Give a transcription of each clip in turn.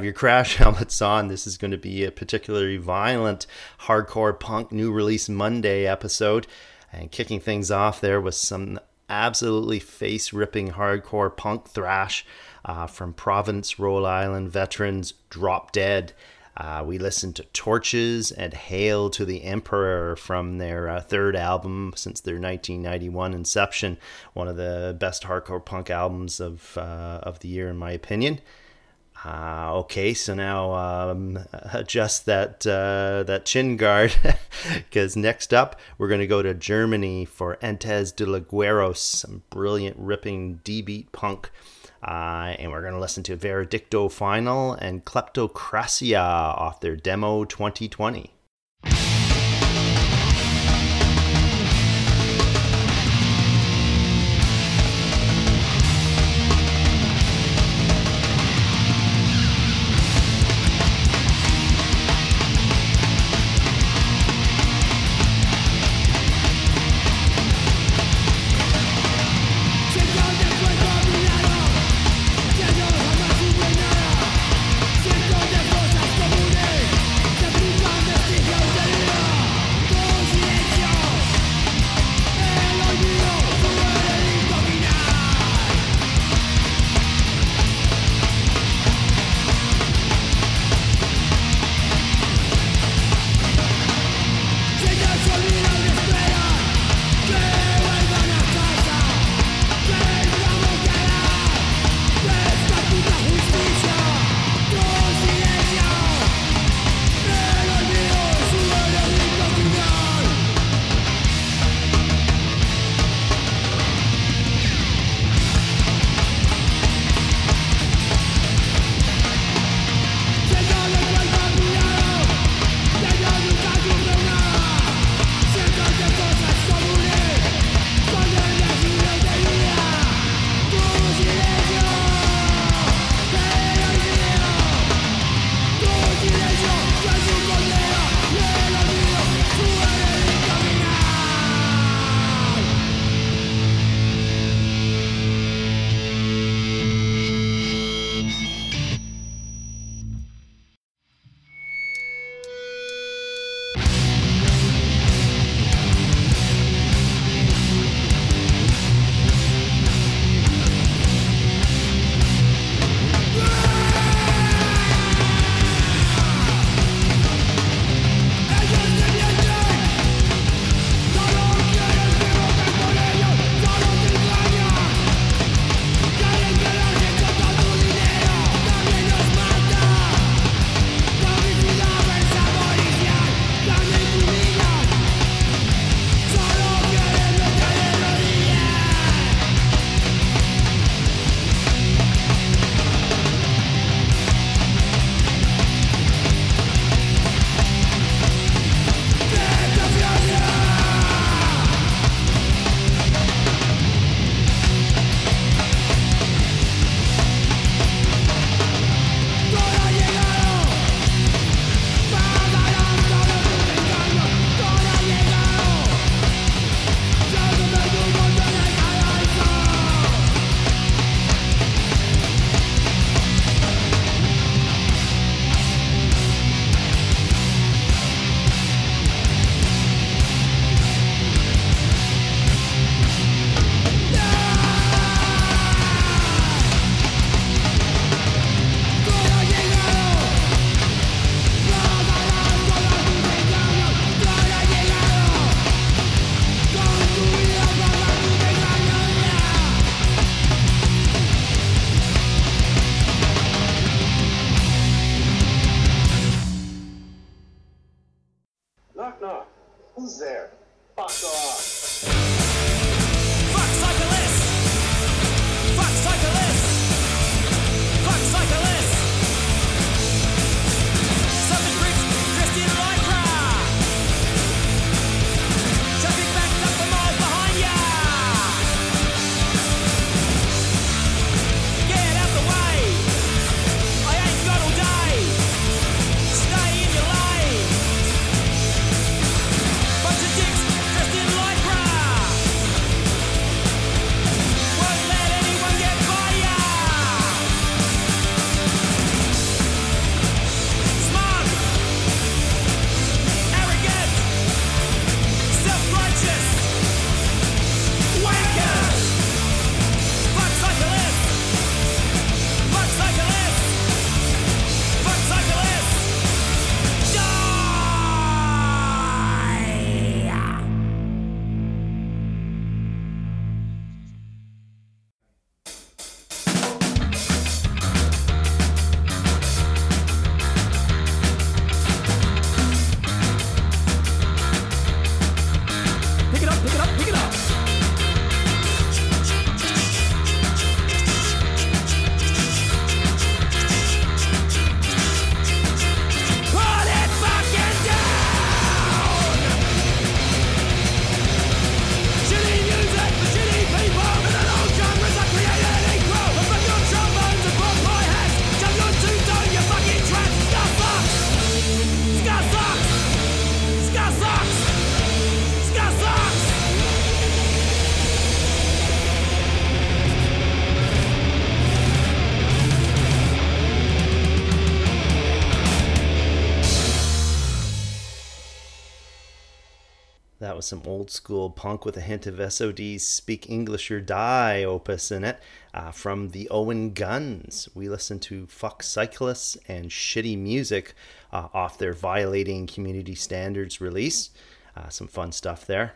Have your crash helmets on. This is going to be a particularly violent hardcore punk new release Monday episode. And kicking things off there was some absolutely face ripping hardcore punk thrash uh, from Providence, Rhode Island veterans Dropdead. Uh, we listened to Torches and Hail to the Emperor from their uh, third album since their 1991 inception. One of the best hardcore punk albums of, uh, of the year, in my opinion. Uh, okay, so now um, adjust that uh, that chin guard because next up we're going to go to Germany for Antes de la Gurros, some brilliant ripping D beat punk. Uh, and we're going to listen to Veredicto Final and Kleptocracia off their demo 2020. Some old school punk with a hint of SOD's Speak English or Die opus in it uh, from the Owen Guns. We listened to Fuck Cyclists and Shitty Music uh, off their Violating Community Standards release. Uh, some fun stuff there.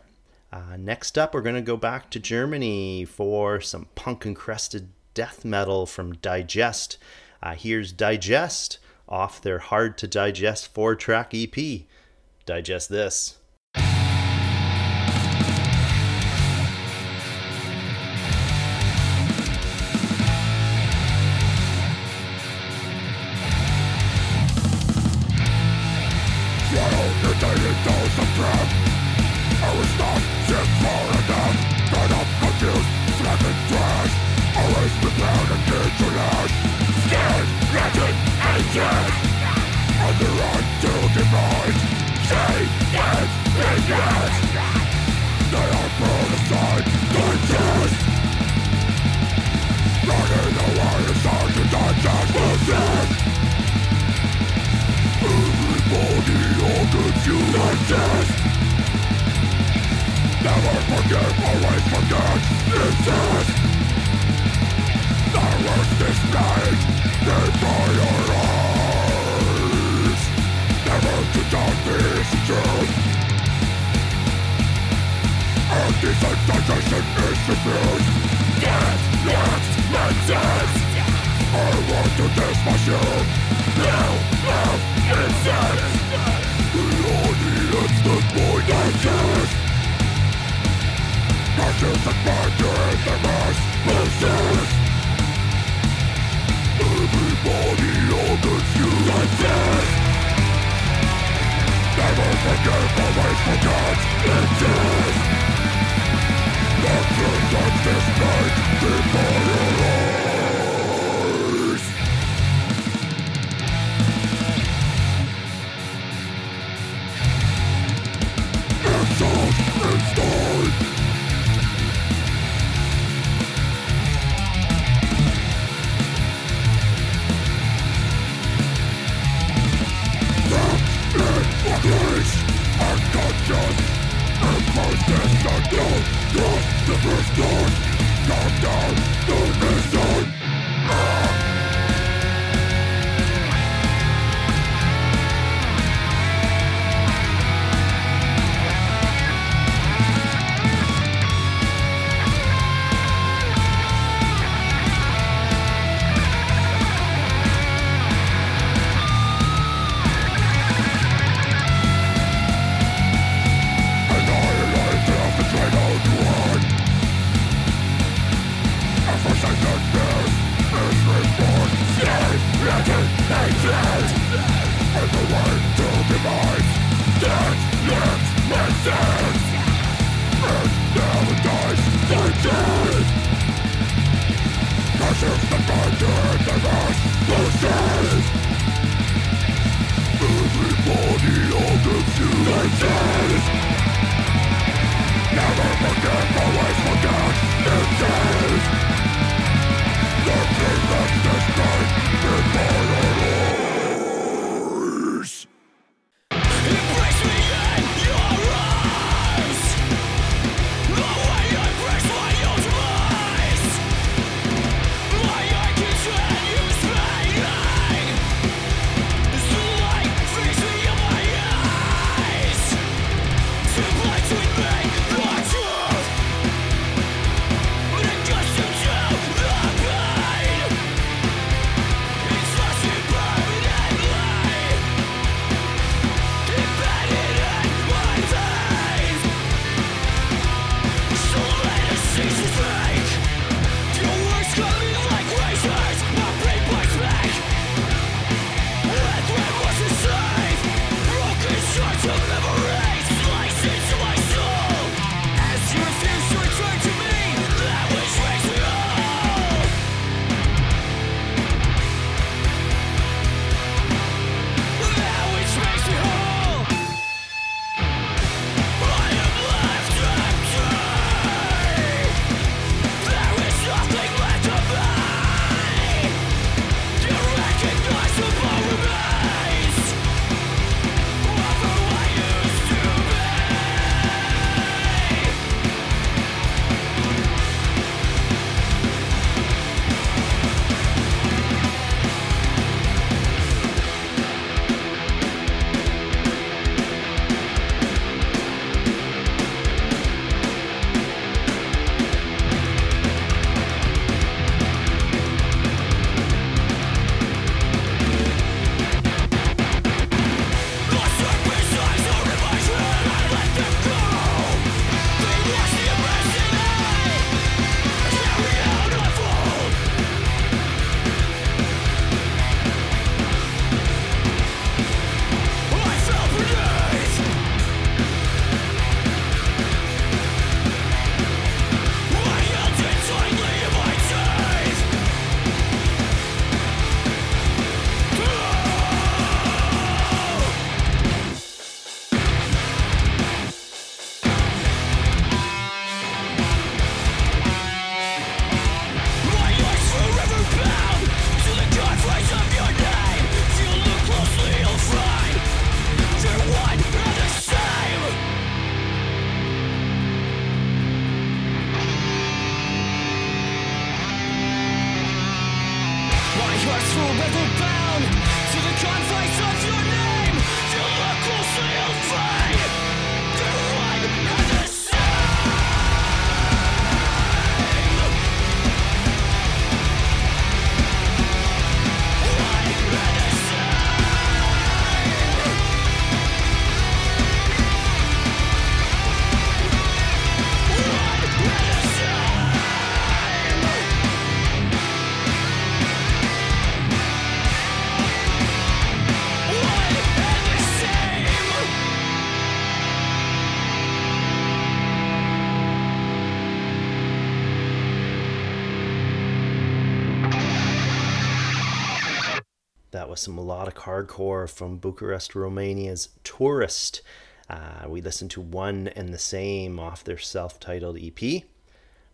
Uh, next up, we're going to go back to Germany for some punk encrusted death metal from Digest. Uh, here's Digest off their hard to digest four track EP. Digest this. you like Never always forget It's this Nothing like this night, deep on Destruction And my death not done Not the first time Knock down the mystery was some melodic hardcore from Bucharest, Romania's Tourist. Uh, we listened to One and the Same off their self titled EP.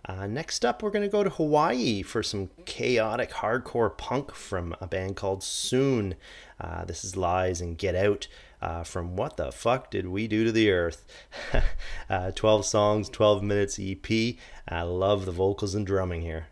Uh, next up, we're going to go to Hawaii for some chaotic hardcore punk from a band called Soon. Uh, this is Lies and Get Out uh, from What the Fuck Did We Do to the Earth? Uh, 12 songs, 12 minutes EP. I love the vocals and drumming here.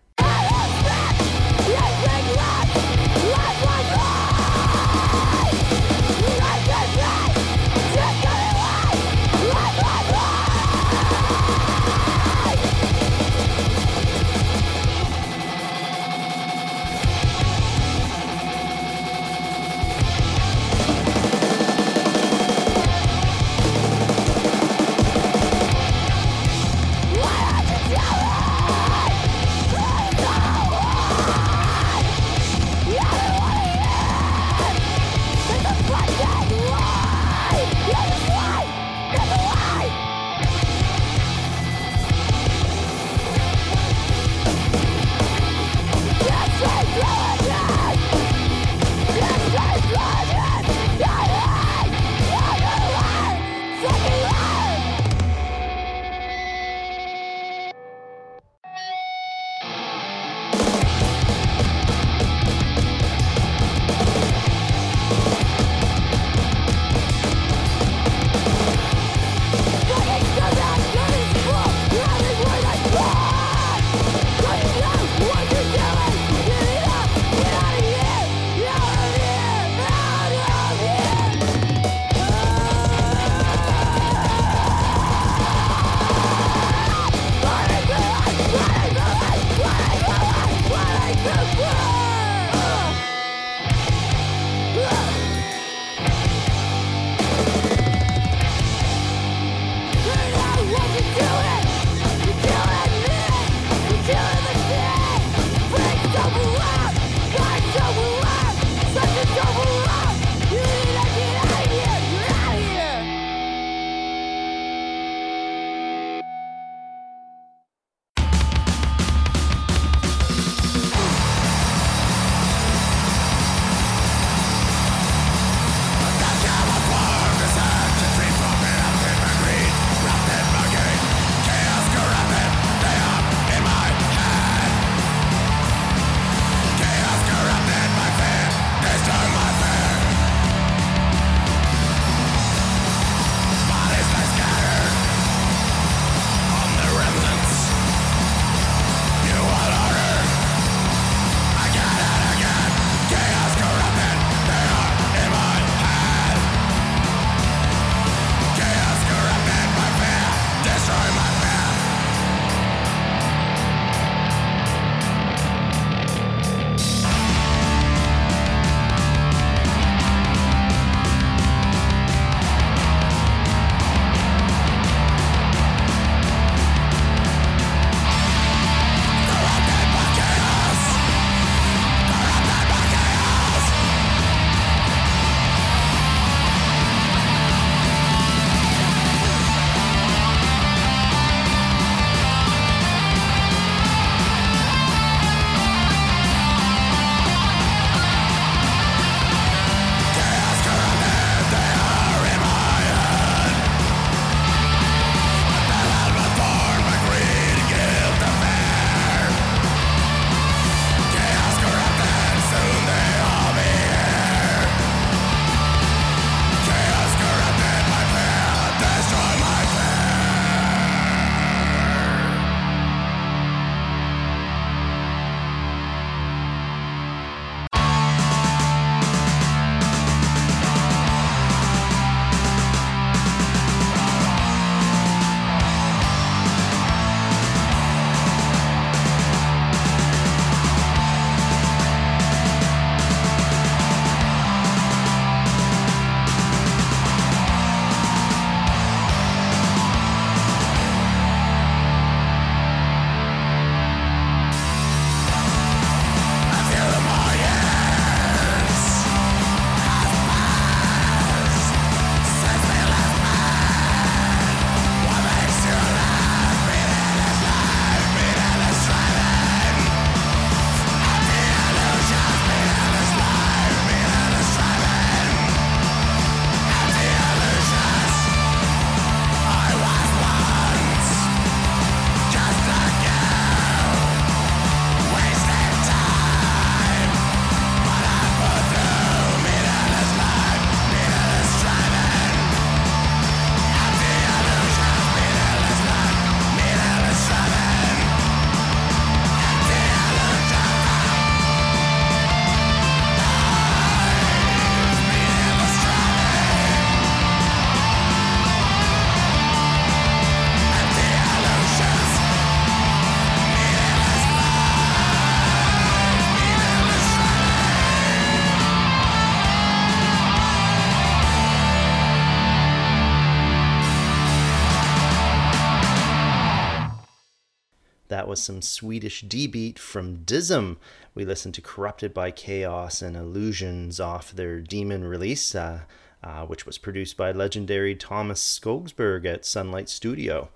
Was some Swedish D beat from Dism. We listened to Corrupted by Chaos and Illusions off their Demon release, uh, uh, which was produced by legendary Tomas Skogsberg at Sunlight Studio.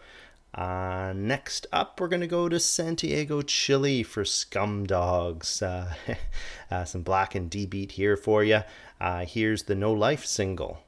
Uh, next up, we're going to go to Santiago, Chile for Scumdogs. Uh, uh, some black and D beat here for you. Uh, here's the No Life single.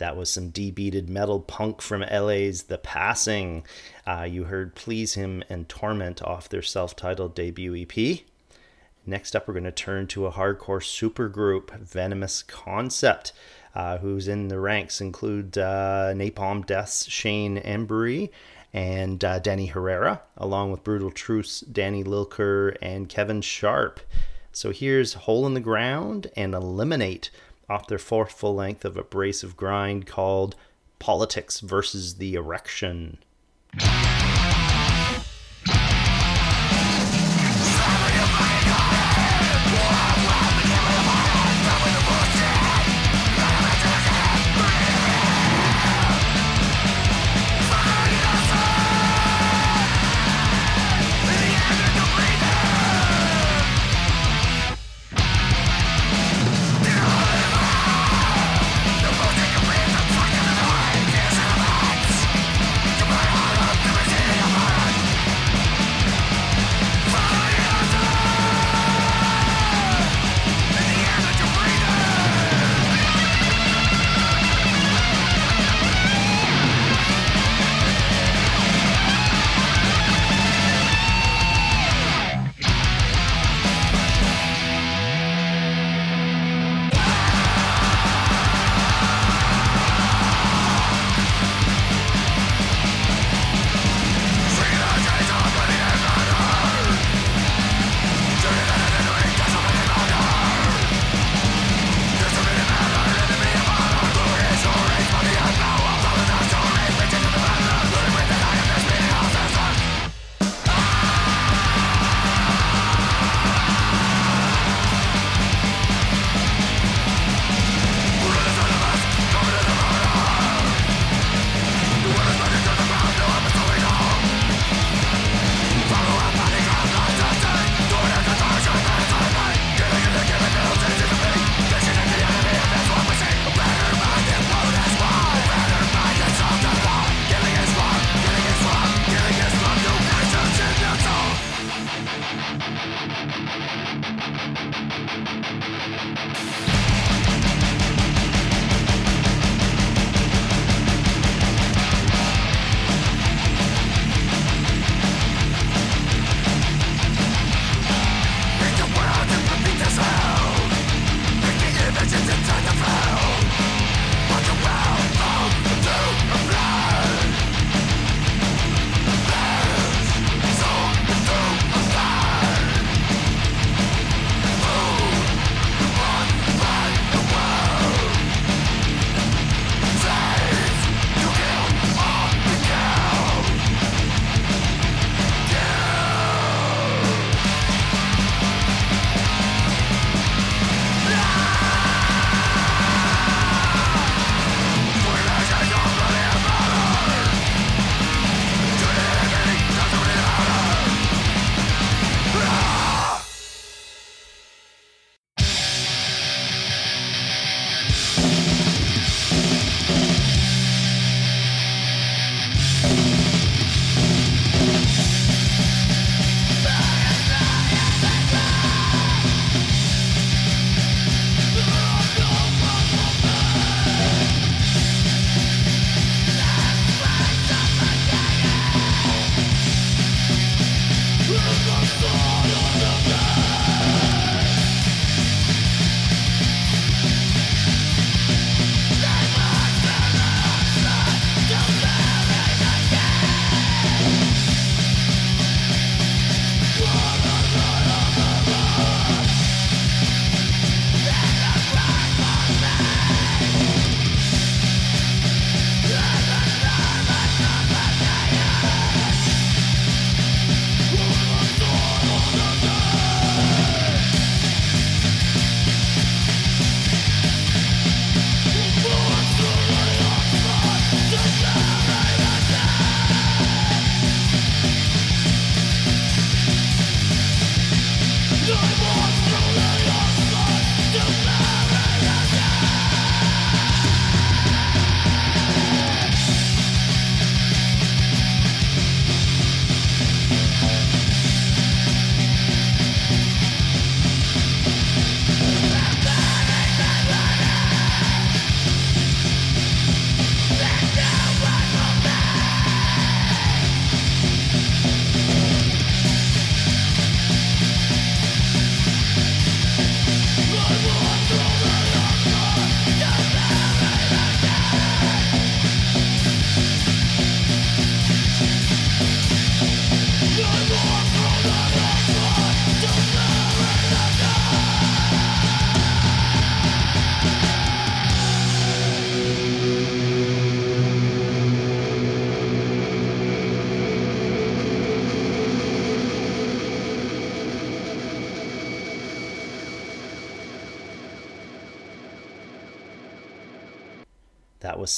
That was some D-beated metal punk from LA's The Passing. Uh, you heard Please Him and Torment off their self titled debut EP. Next up, we're going to turn to a hardcore supergroup, Venomous Concept, uh, who's in the ranks include uh, Napalm Death's Shane Embury and uh, Danny Herrera, along with Brutal Truth's Danny Lilker and Kevin Sharp. So here's Hole in the Ground and Eliminate off their full length of abrasive grind called Politics versus the Erection.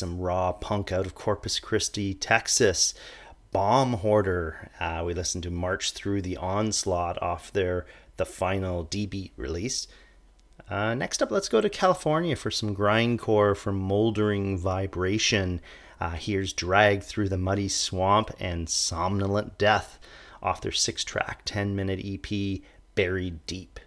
Some raw punk out of Corpus Christi, Texas. Bomb Hoarder. Uh, we listened to March Through the Onslaught off their The Final D Beat release. Uh, next up, let's go to California for some grindcore from Moldering Vibration. Uh, here's Drag Through the Muddy Swamp and Somnolent Death off their six track, 10 minute EP, Buried Deep.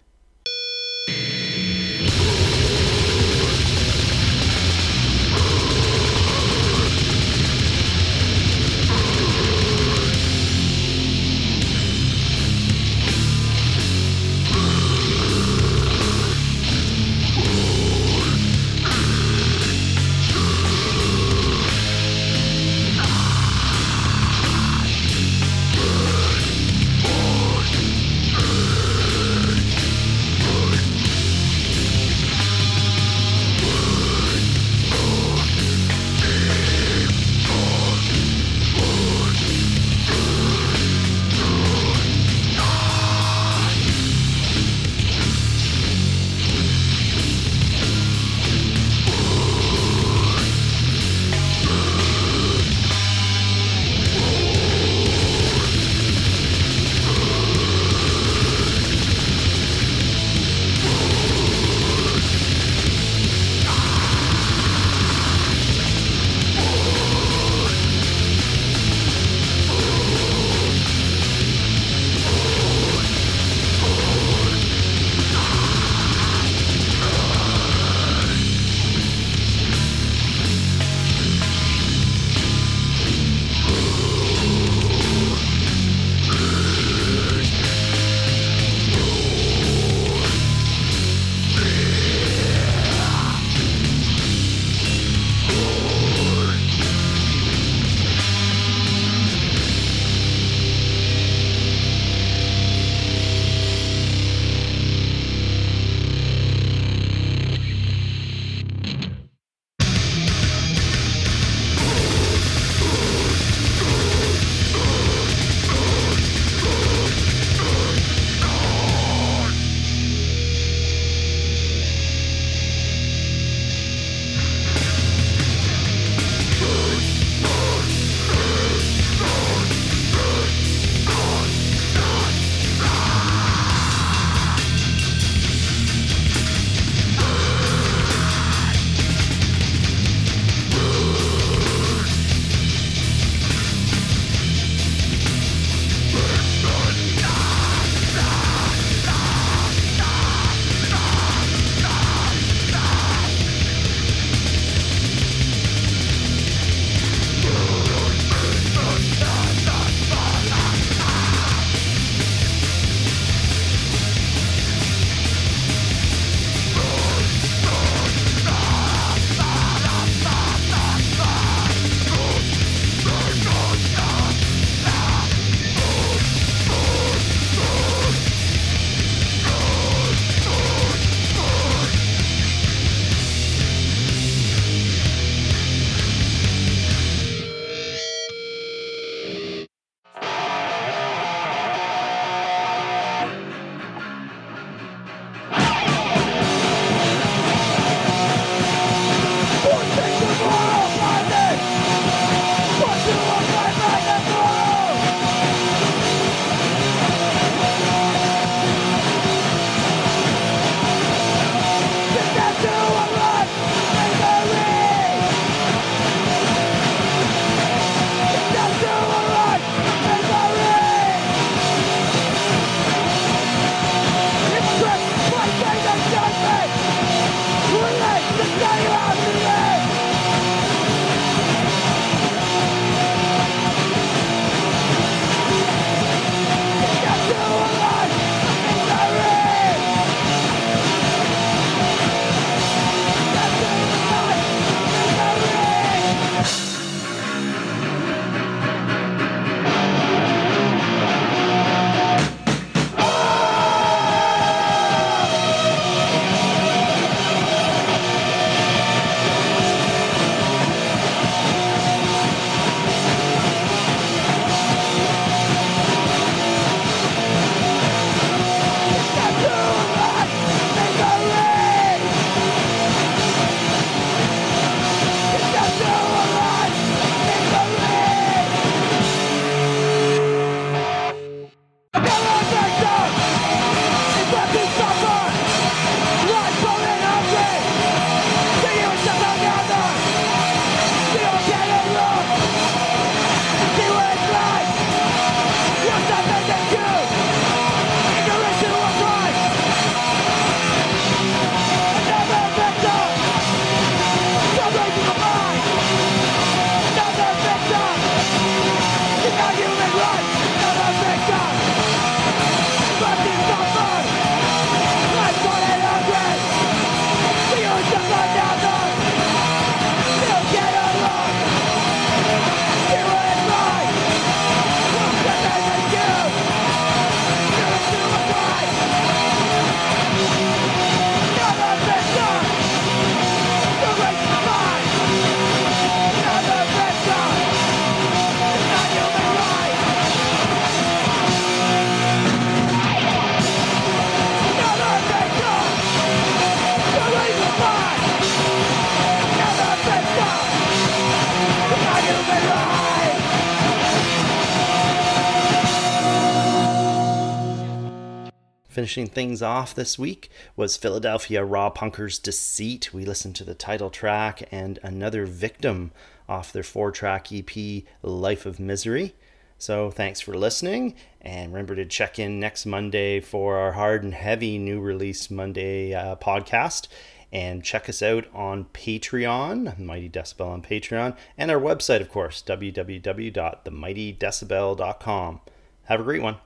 Finishing things off this week was Philadelphia Raw Punkers Deceit. We listened to the title track and Another Victim off their four track EP Life of Misery. So thanks for listening, and remember to check in next Monday for our hard and heavy new release Monday uh, podcast. And check us out on Patreon, Mighty Decibel on Patreon, and our website, of course, www.themightydecibel.com. Have a great one.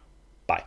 Bye.